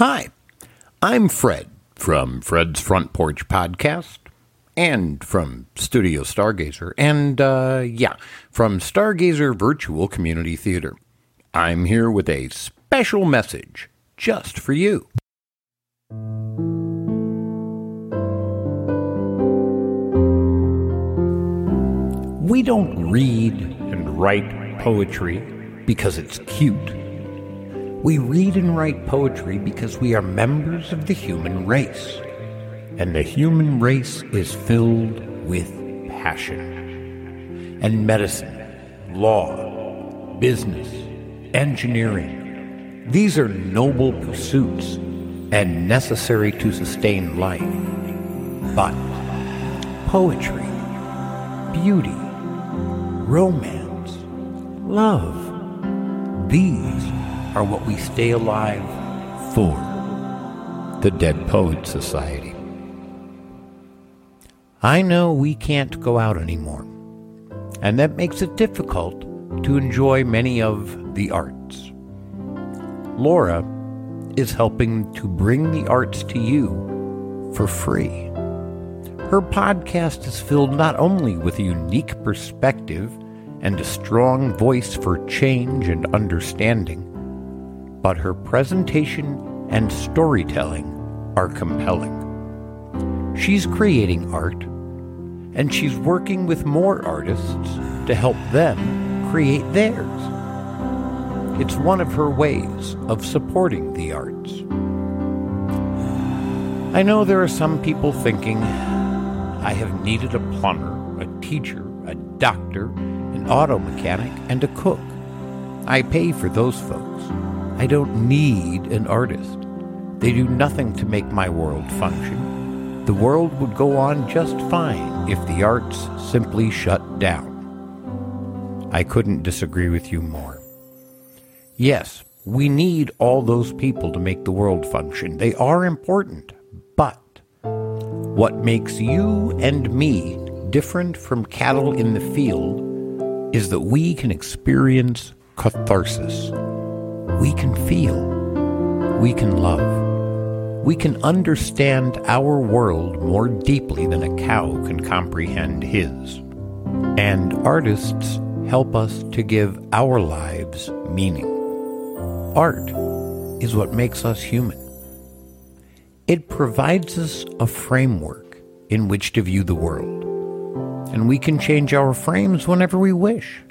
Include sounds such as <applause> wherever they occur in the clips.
Hi, I'm Fred from Fred's Front Porch Podcast and from Studio Stargazer and, uh, yeah, from Stargazer Virtual Community Theater. I'm here with a special message just for you. We don't read and write poetry because it's cute. We read and write poetry because we are members of the human race. And the human race is filled with passion. And medicine, law, business, engineering. These are noble pursuits and necessary to sustain life. But poetry, beauty, romance, love, these are what we stay alive for. The Dead Poets Society. I know we can't go out anymore, and that makes it difficult to enjoy many of the arts. Laura is helping to bring the arts to you for free. Her podcast is filled not only with a unique perspective and a strong voice for change and understanding, but her presentation and storytelling are compelling. She's creating art, and she's working with more artists to help them create theirs. It's one of her ways of supporting the arts. I know there are some people thinking, I have needed a plumber, a teacher, a doctor, an auto mechanic, and a cook. I pay for those folks. I don't need an artist. They do nothing to make my world function. The world would go on just fine if the arts simply shut down. I couldn't disagree with you more. Yes, we need all those people to make the world function. They are important. But what makes you and me different from cattle in the field is that we can experience catharsis. We can feel. We can love. We can understand our world more deeply than a cow can comprehend his. And artists help us to give our lives meaning. Art is what makes us human. It provides us a framework in which to view the world, and we can change our frames whenever we wish.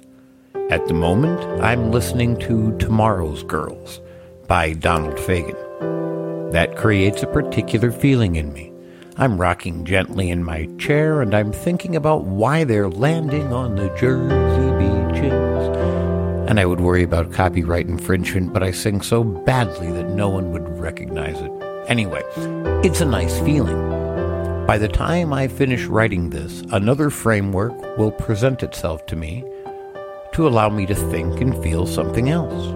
At the moment, I'm listening to Tomorrow's Girls by Donald Fagen. That creates a particular feeling in me. I'm rocking gently in my chair and I'm thinking about why they're landing on the Jersey beaches. And I would worry about copyright infringement, but I sing so badly that no one would recognize it. Anyway, it's a nice feeling. By the time I finish writing this, another framework will present itself to me to allow me to think and feel something else.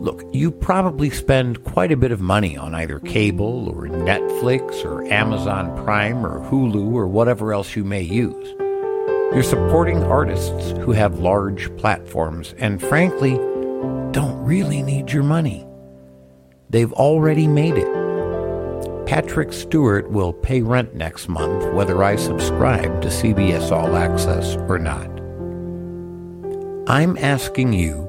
Look, you probably spend quite a bit of money on either cable or Netflix or Amazon Prime or Hulu or whatever else you may use. You're supporting artists who have large platforms and, frankly, don't really need your money. They've already made it. Patrick Stewart will pay rent next month whether I subscribe to CBS All Access or not. I'm asking you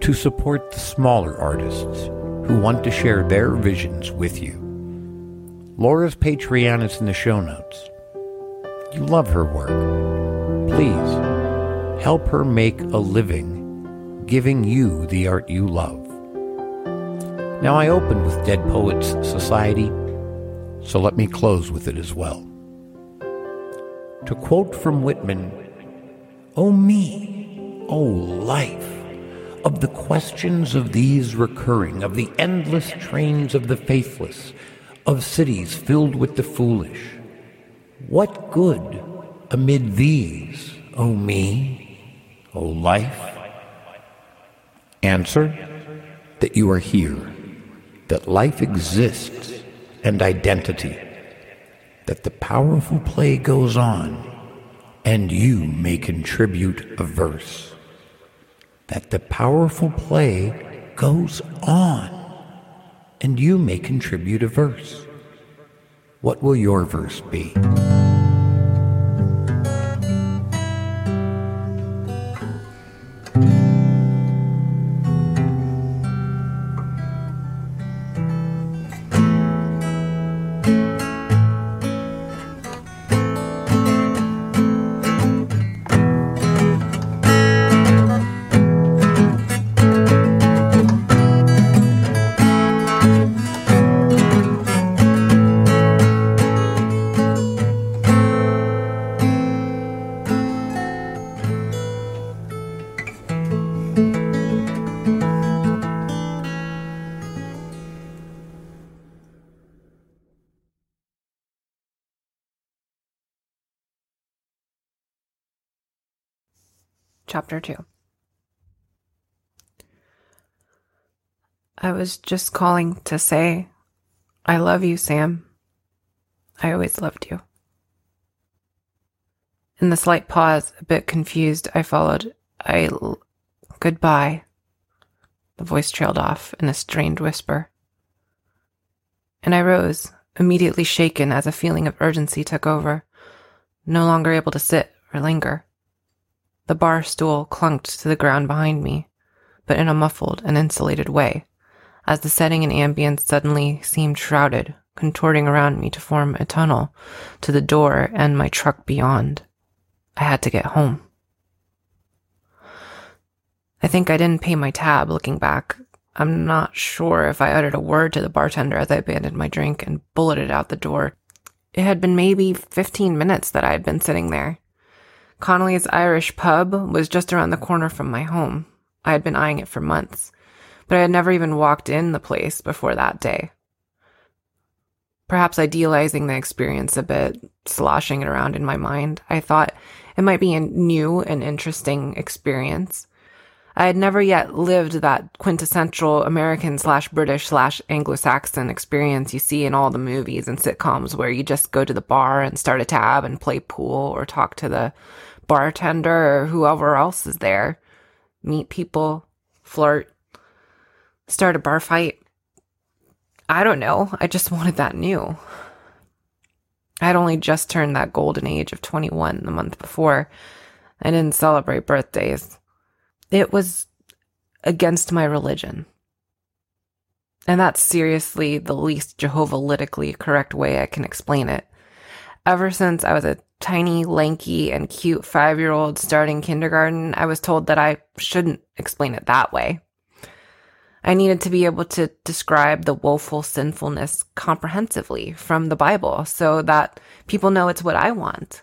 to support the smaller artists who want to share their visions with you. Laura's Patreon is in the show notes. You love her work. Please help her make a living giving you the art you love. Now, I opened with Dead Poets Society, so let me close with it as well. To quote from Whitman, Oh me, oh life, of the questions of these recurring, of the endless trains of the faithless, of cities filled with the foolish, what good amid these, O me, O life? Answer that you are here that life exists and identity, that the powerful play goes on, and you may contribute a verse, that the powerful play goes on, and you may contribute a verse. What will your verse be? Chapter 2 I was just calling to say, I love you, Sam. I always loved you. In the slight pause, a bit confused, I followed, I. L- goodbye. The voice trailed off in a strained whisper. And I rose, immediately shaken as a feeling of urgency took over, no longer able to sit or linger. The bar stool clunked to the ground behind me, but in a muffled and insulated way, as the setting and ambience suddenly seemed shrouded, contorting around me to form a tunnel to the door and my truck beyond. I had to get home. I think I didn't pay my tab looking back. I'm not sure if I uttered a word to the bartender as I abandoned my drink and bulleted out the door. It had been maybe 15 minutes that I had been sitting there. Connolly's Irish pub was just around the corner from my home. I had been eyeing it for months, but I had never even walked in the place before that day. Perhaps idealizing the experience a bit, sloshing it around in my mind, I thought it might be a new and interesting experience. I had never yet lived that quintessential American slash British slash Anglo Saxon experience you see in all the movies and sitcoms where you just go to the bar and start a tab and play pool or talk to the bartender or whoever else is there, meet people, flirt, start a bar fight. I don't know. I just <laughs> wanted that new. I had only just turned that golden age of 21 the month before. I didn't celebrate birthdays. It was against my religion. And that's seriously the least Jehovah'lytically correct way I can explain it. Ever since I was a tiny, lanky, and cute five year old starting kindergarten, I was told that I shouldn't explain it that way. I needed to be able to describe the woeful sinfulness comprehensively from the Bible so that people know it's what I want.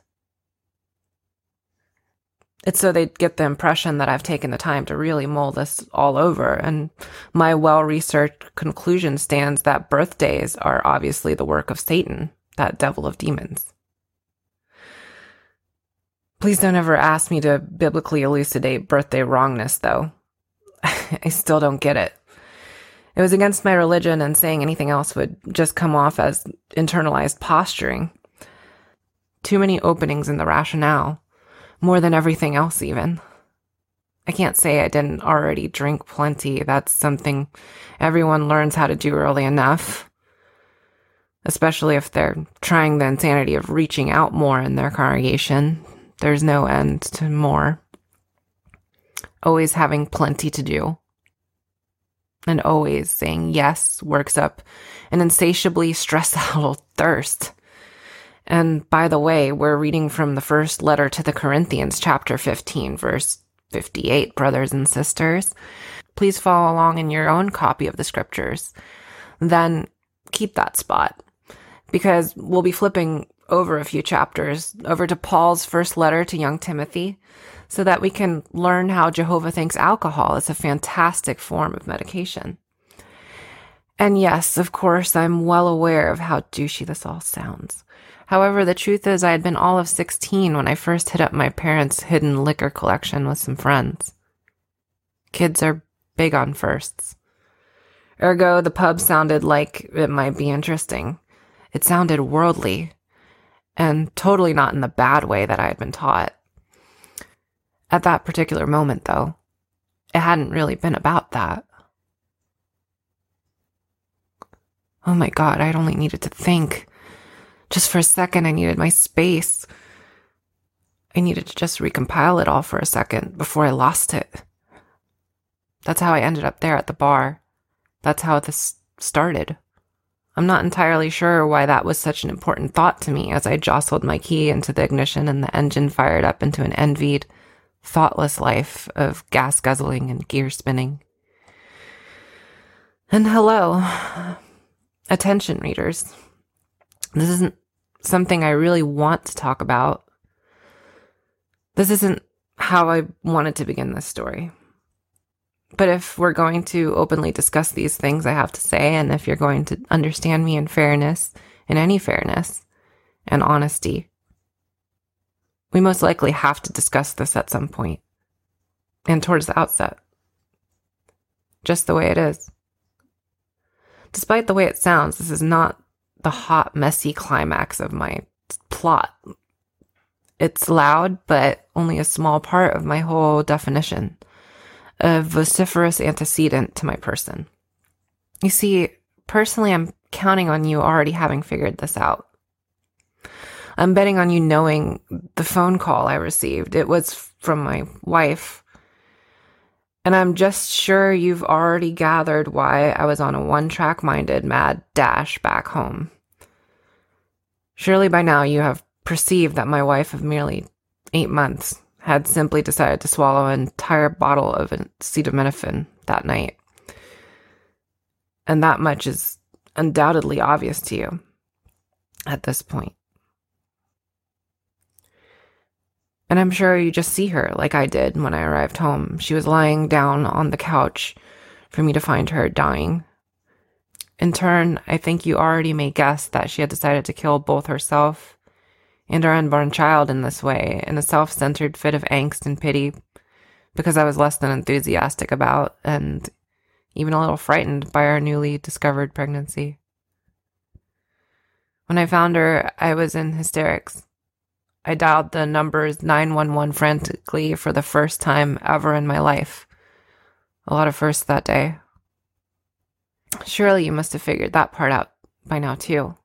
It's so they get the impression that I've taken the time to really mull this all over, and my well researched conclusion stands that birthdays are obviously the work of Satan, that devil of demons. Please don't ever ask me to biblically elucidate birthday wrongness, though. <laughs> I still don't get it. It was against my religion, and saying anything else would just come off as internalized posturing. Too many openings in the rationale, more than everything else, even. I can't say I didn't already drink plenty. That's something everyone learns how to do early enough. Especially if they're trying the insanity of reaching out more in their congregation, there's no end to more. Always having plenty to do. And always saying yes works up an insatiably <laughs> stressful thirst. And by the way, we're reading from the first letter to the Corinthians, chapter 15, verse 58, brothers and sisters. Please follow along in your own copy of the scriptures. Then keep that spot because we'll be flipping over a few chapters over to Paul's first letter to young Timothy so that we can learn how Jehovah thinks alcohol is a fantastic form of medication. And yes, of course, I'm well aware of how douchey this all sounds. However, the truth is, I had been all of 16 when I first hit up my parents' hidden liquor collection with some friends. Kids are big on firsts. Ergo, the pub sounded like it might be interesting. It sounded worldly, and totally not in the bad way that I had been taught. At that particular moment, though, it hadn't really been about that. Oh my God, I'd only needed to think. Just for a second, I needed my space. I needed to just recompile it all for a second before I lost it. That's how I ended up there at the bar. That's how this started. I'm not entirely sure why that was such an important thought to me as I jostled my key into the ignition and the engine fired up into an envied, thoughtless life of gas guzzling and gear spinning. And hello, <sighs> attention readers. This isn't something I really want to talk about. This isn't how I wanted to begin this story. But if we're going to openly discuss these things I have to say, and if you're going to understand me in fairness, in any fairness and honesty, we most likely have to discuss this at some point and towards the outset. Just the way it is. Despite the way it sounds, this is not the hot, messy climax of my plot. It's loud, but only a small part of my whole definition, a vociferous antecedent to my person. You see, personally, I'm counting on you already having figured this out. I'm betting on you knowing the phone call I received. It was from my wife and I'm just sure you've already gathered why I was on a one track minded mad dash back home. Surely by now you have perceived that my wife of merely eight months had simply decided to swallow an entire bottle of acetaminophen that night. And that much is undoubtedly obvious to you at this point. And I'm sure you just see her like I did when I arrived home. She was lying down on the couch for me to find her dying. In turn, I think you already may guess that she had decided to kill both herself and our unborn child in this way, in a self centered fit of angst and pity, because I was less than enthusiastic about and even a little frightened by our newly discovered pregnancy. When I found her, I was in hysterics. I dialed the numbers 911 frantically for the first time ever in my life. A lot of firsts that day. Surely you must have figured that part out by now, too.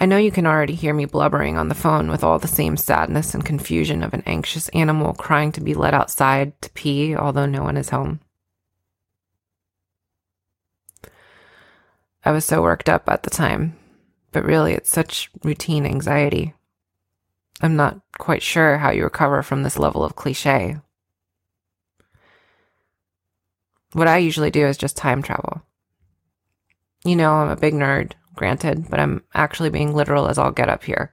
I know you can already hear me blubbering on the phone with all the same sadness and confusion of an anxious animal crying to be let outside to pee, although no one is home. I was so worked up at the time, but really it's such routine anxiety. I'm not quite sure how you recover from this level of cliche. What I usually do is just time travel. You know, I'm a big nerd, granted, but I'm actually being literal as I'll get up here.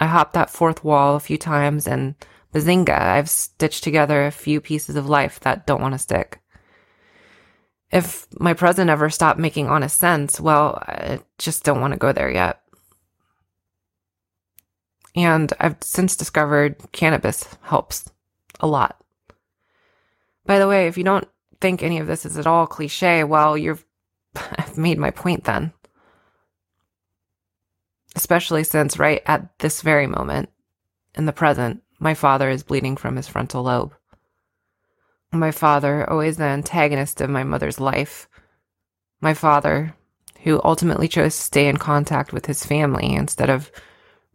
I hopped that fourth wall a few times and bazinga, I've stitched together a few pieces of life that don't want to stick. If my present ever stopped making honest sense, well, I just don't want to go there yet. And I've since discovered cannabis helps a lot. By the way, if you don't think any of this is at all cliche, well, you've <laughs> I've made my point then. Especially since right at this very moment, in the present, my father is bleeding from his frontal lobe. My father, oh, always the antagonist of my mother's life. My father, who ultimately chose to stay in contact with his family instead of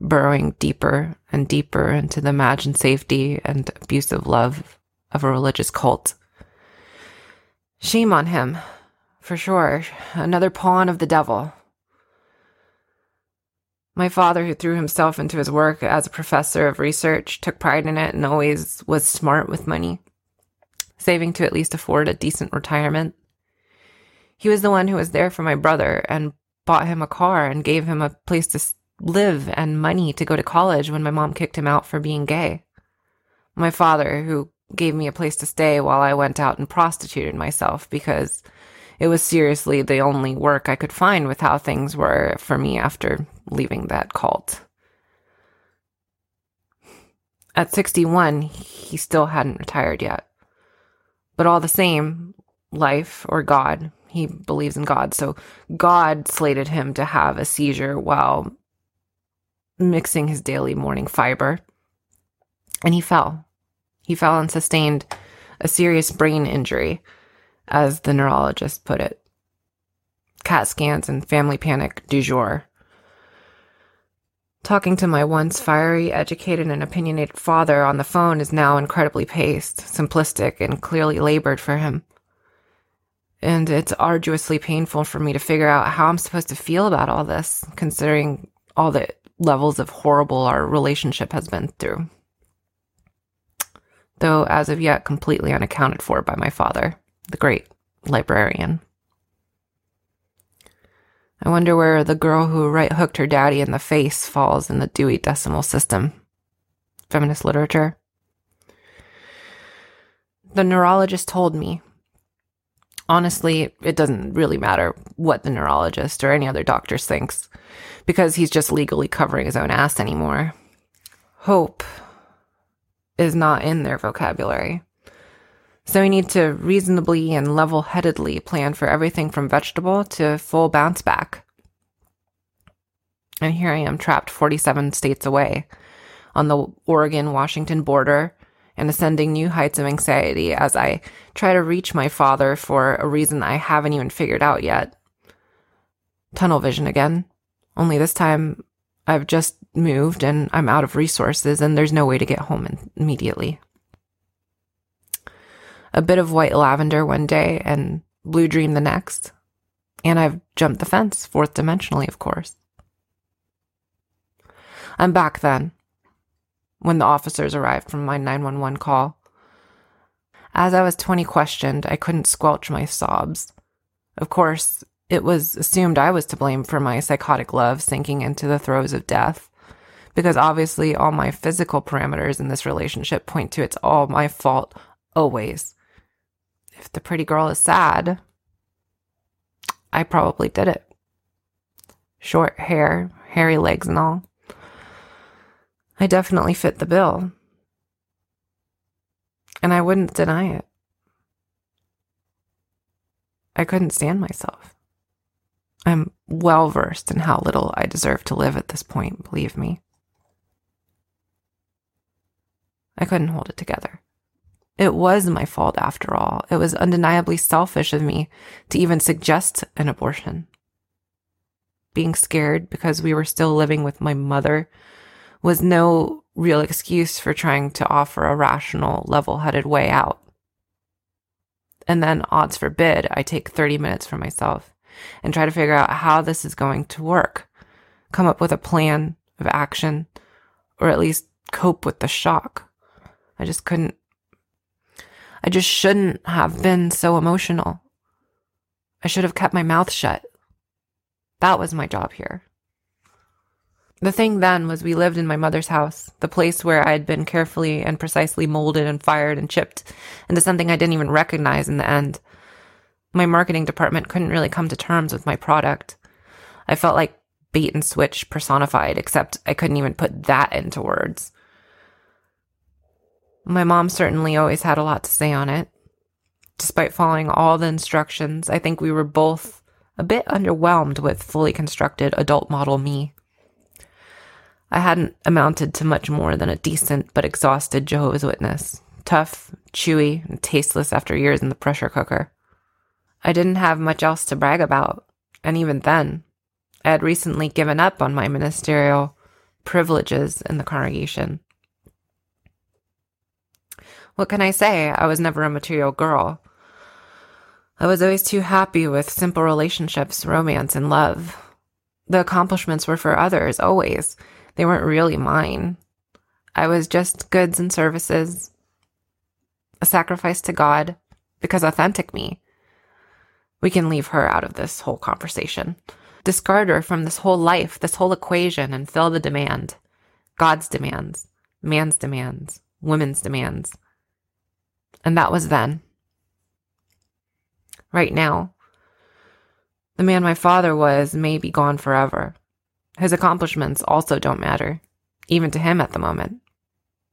burrowing deeper and deeper into the imagined safety and abusive love of a religious cult. Shame on him, for sure. Another pawn of the devil. My father, who threw himself into his work as a professor of research, took pride in it and always was smart with money, saving to at least afford a decent retirement. He was the one who was there for my brother and bought him a car and gave him a place to live and money to go to college when my mom kicked him out for being gay. My father, who gave me a place to stay while I went out and prostituted myself because it was seriously the only work I could find with how things were for me after leaving that cult. At 61, he still hadn't retired yet. But all the same, life or God, he believes in God, so God slated him to have a seizure while mixing his daily morning fiber. And he fell. He fell and sustained a serious brain injury, as the neurologist put it. CAT scans and family panic du jour. Talking to my once fiery, educated, and opinionated father on the phone is now incredibly paced, simplistic, and clearly labored for him. And it's arduously painful for me to figure out how I'm supposed to feel about all this, considering all the levels of horrible our relationship has been through. Though, as of yet, completely unaccounted for by my father, the great librarian. I wonder where the girl who right hooked her daddy in the face falls in the Dewey Decimal System. Feminist literature. The neurologist told me. Honestly, it doesn't really matter what the neurologist or any other doctor thinks, because he's just legally covering his own ass anymore. Hope is not in their vocabulary. So we need to reasonably and level headedly plan for everything from vegetable to full bounce back. And here I am trapped 47 states away on the Oregon Washington border and ascending new heights of anxiety as I try to reach my father for a reason I haven't even figured out yet. Tunnel vision again. Only this time I've just moved and I'm out of resources and there's no way to get home immediately a bit of white lavender one day and blue dream the next. And I've jumped the fence, fourth dimensionally, of course. I'm back then, when the officers arrived from my 911 call. As I was 20 questioned, I couldn't squelch my sobs. Of course, it was assumed I was to blame for my psychotic love sinking into the throes of death, because obviously all my physical parameters in this relationship point to it's all my fault, always if the pretty girl is sad, I probably did it. Short hair, hairy legs, and all. I definitely fit the bill. And I wouldn't deny it. I couldn't stand myself. I'm well versed in how little I deserve to live at this point, believe me. I couldn't hold it together. It was my fault after all. It was undeniably selfish of me to even suggest an abortion. Being scared because we were still living with my mother was no real excuse for trying to offer a rational, level headed way out. And then, odds forbid, I take 30 minutes for myself and try to figure out how this is going to work, come up with a plan of action, or at least cope with the shock. I just couldn't I just shouldn't have been so emotional. I should have kept my mouth shut. That was my job here. The thing then was we lived in my mother's house, the place where I had been carefully and precisely molded and fired and chipped into something I didn't even recognize in the end. My marketing department couldn't really come to terms with my product. I felt like bait and switch personified, except I couldn't even put that into words. My mom certainly always had a lot to say on it. Despite following all the instructions, I think we were both a bit underwhelmed with fully constructed adult model me. I hadn't amounted to much more than a decent but exhausted Jehovah's Witness, tough, chewy, and tasteless after years in the pressure cooker. I didn't have much else to brag about, and even then, I had recently given up on my ministerial privileges in the congregation. What can I say? I was never a material girl. I was always too happy with simple relationships, romance, and love. The accomplishments were for others, always. They weren't really mine. I was just goods and services, a sacrifice to God, because authentic me. We can leave her out of this whole conversation. Discard her from this whole life, this whole equation, and fill the demand God's demands, man's demands, women's demands. And that was then. Right now, the man my father was may be gone forever. His accomplishments also don't matter, even to him at the moment.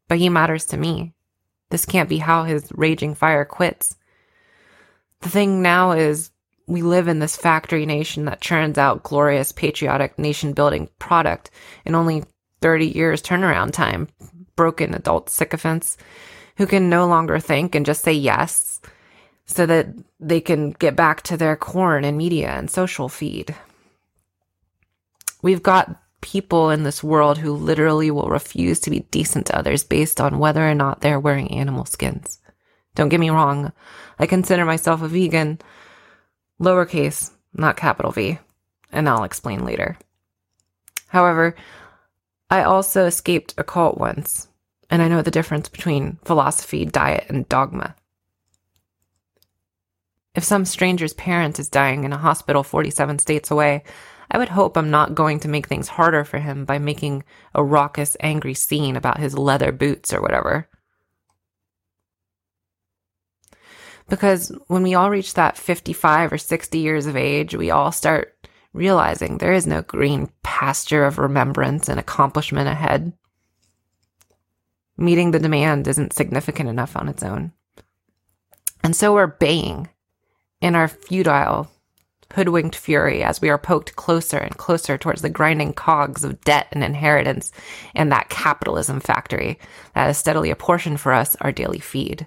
But he matters to me. This can't be how his raging fire quits. The thing now is, we live in this factory nation that churns out glorious patriotic nation building product in only 30 years turnaround time. Broken adult sycophants who can no longer think and just say yes. so that they can get back to their corn and media and social feed. We've got people in this world who literally will refuse to be decent to others based on whether or not they're wearing animal skins. Don't get me wrong, I consider myself a vegan, lowercase, not capital V, and I'll explain later. However, I also escaped a cult once, and I know the difference between philosophy, diet, and dogma. If some stranger's parent is dying in a hospital 47 states away, I would hope I'm not going to make things harder for him by making a raucous, angry scene about his leather boots or whatever. Because when we all reach that 55 or 60 years of age, we all start realizing there is no green pasture of remembrance and accomplishment ahead. Meeting the demand isn't significant enough on its own. And so we're baying in our futile, hoodwinked fury as we are poked closer and closer towards the grinding cogs of debt and inheritance and that capitalism factory that is steadily apportioned for us our daily feed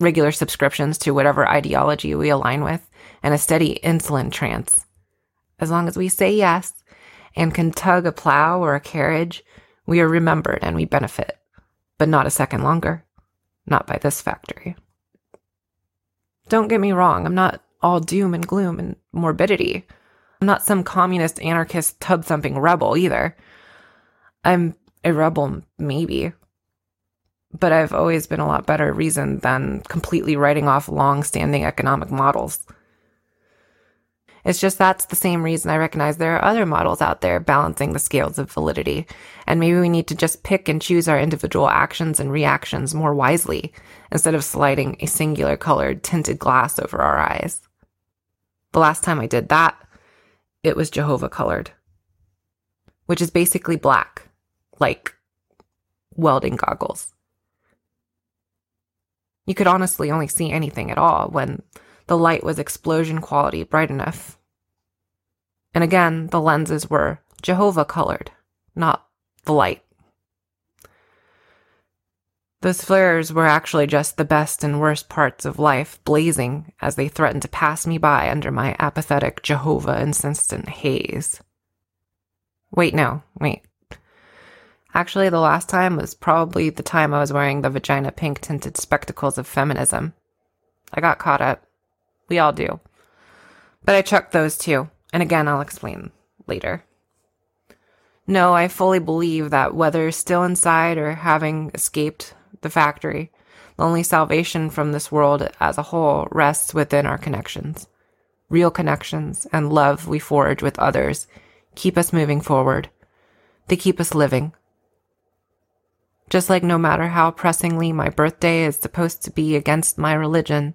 regular subscriptions to whatever ideology we align with, and a steady insulin trance. As long as we say yes and can tug a plow or a carriage, we are remembered and we benefit, but not a second longer. Not by this factory. Don't get me wrong, I'm not all doom and gloom and morbidity. I'm not some communist, anarchist, tub thumping rebel either. I'm a rebel, maybe, but I've always been a lot better reasoned than completely writing off long standing economic models. It's just that's the same reason I recognize there are other models out there balancing the scales of validity. And maybe we need to just pick and choose our individual actions and reactions more wisely instead of sliding a singular colored tinted glass over our eyes. The last time I did that, it was Jehovah colored, which is basically black, like welding goggles. You could honestly only see anything at all when the light was explosion quality bright enough. And again, the lenses were Jehovah colored, not the light. Those flares were actually just the best and worst parts of life blazing as they threatened to pass me by under my apathetic Jehovah insistent haze. Wait, no, wait. Actually, the last time was probably the time I was wearing the vagina pink tinted spectacles of feminism. I got caught up. We all do. But I chucked those too, and again, I'll explain later. No, I fully believe that whether still inside or having escaped the factory, the only salvation from this world as a whole rests within our connections. Real connections and love we forge with others keep us moving forward. They keep us living. Just like no matter how pressingly my birthday is supposed to be against my religion,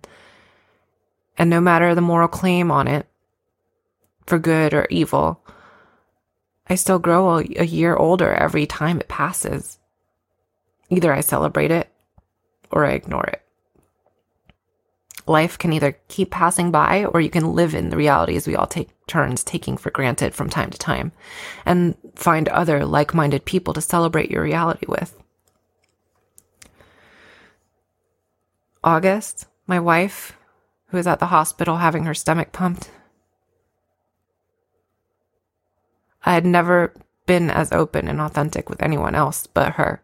and no matter the moral claim on it, for good or evil, I still grow a, year older every time it passes. Either I celebrate it or I ignore it. Life can either keep passing by or you can live in the realities we all take turns taking for granted from time to time and find other like minded people to celebrate your reality with. August, my wife, is at the hospital having her stomach pumped. I had never been as open and authentic with anyone else but her.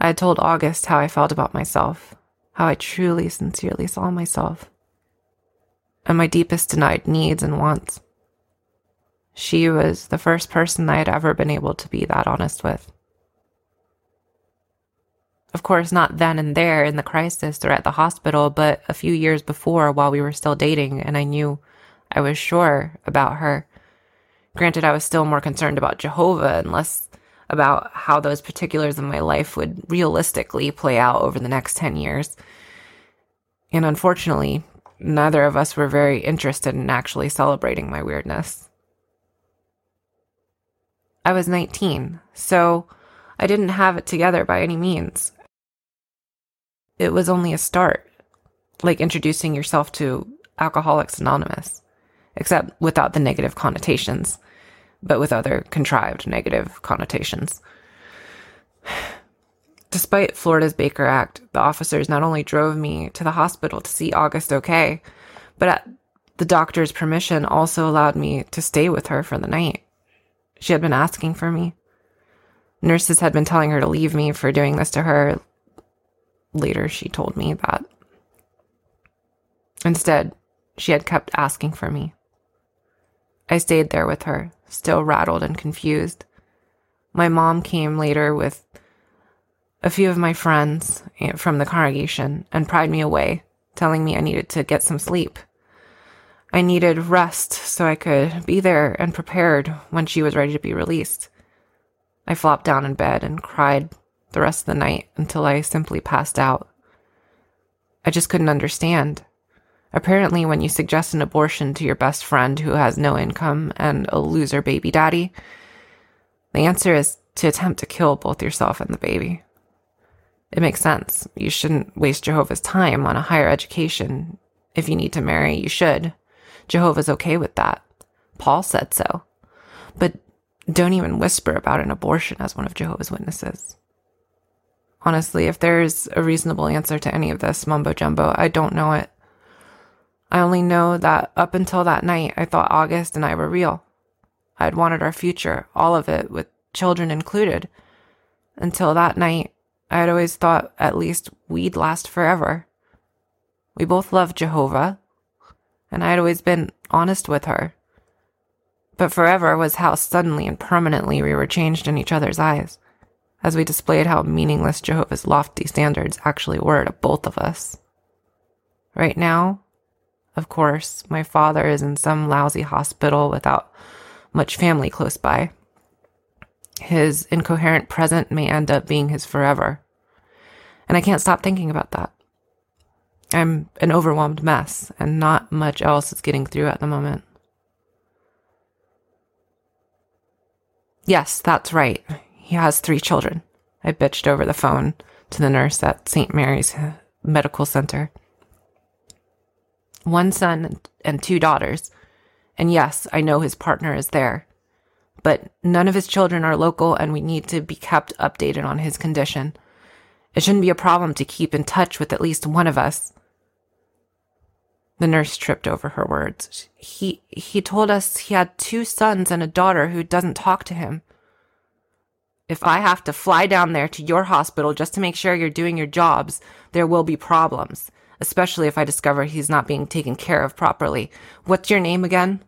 I had told August how I felt about myself, how I truly, sincerely saw myself, and my deepest denied needs and wants. She was the first person I had ever been able to be that honest with. Of course, not then and there in the crisis or at the hospital, but a few years before while we were still dating and I knew I was sure about her. Granted, I was still more concerned about Jehovah and less about how those particulars of my life would realistically play out over the next 10 years. And unfortunately, neither of us were very interested in actually celebrating my weirdness. I was 19, so I didn't have it together by any means it was only a start, like introducing yourself to Alcoholics Anonymous, except without the negative connotations, but with other contrived negative connotations. <sighs> Despite Florida's Baker Act, the officers not only drove me to the hospital to see August okay, but at the doctor's permission also allowed me to stay with her for the night. She had been asking for me. Nurses had been telling her to leave me for doing this to her. Later, she told me that. Instead, she had kept asking for me. I stayed there with her, still rattled and confused. My mom came later with a few of my friends eh, from the congregation and pried me away, telling me I needed to get some sleep. I needed rest so I could be there and prepared when she was ready to be released. I flopped down in bed and cried the rest of the night until I simply passed out. I just couldn't understand. Apparently, when you suggest an abortion to your best friend who has no income and a loser baby daddy, the answer is to attempt to kill both yourself and the baby. It makes sense. You shouldn't waste Jehovah's time on a higher education. If you need to marry, you should. Jehovah's okay with that. Paul said so. But don't even whisper about an abortion as one of Jehovah's Witnesses. Honestly, if there's a reasonable answer to any of this mumbo jumbo, I don't know it. I only know that up until that night, I thought August and I were real. I had wanted our future, all of it, with children included. Until that night, I had always thought at least we'd last forever. We both loved Jehovah, and I had always been honest with her. But forever was how suddenly and permanently we were changed in each other's eyes, as we displayed how meaningless Jehovah's lofty standards actually were to both of us. Right now, of course, my father is in some lousy hospital without much family close by. His incoherent present may end up being his forever. And I can't stop thinking about that. I'm an overwhelmed mess, and not much else is getting through at the moment. Yes, that's right. He has three children. I bitched over the phone to the nurse at St. Mary's Medical Center one son and two daughters. And yes, I know his partner is there. But none of his children are local, and we need to be kept updated on his condition. It shouldn't be a problem to keep in touch with at least one of us. The nurse tripped over her words. He he told us he had two sons and a daughter who doesn't talk to him. If I have to fly down there to your hospital just to make sure you're doing your jobs, there will be problems especially if I discover he's not being taken care of properly. What's your name again?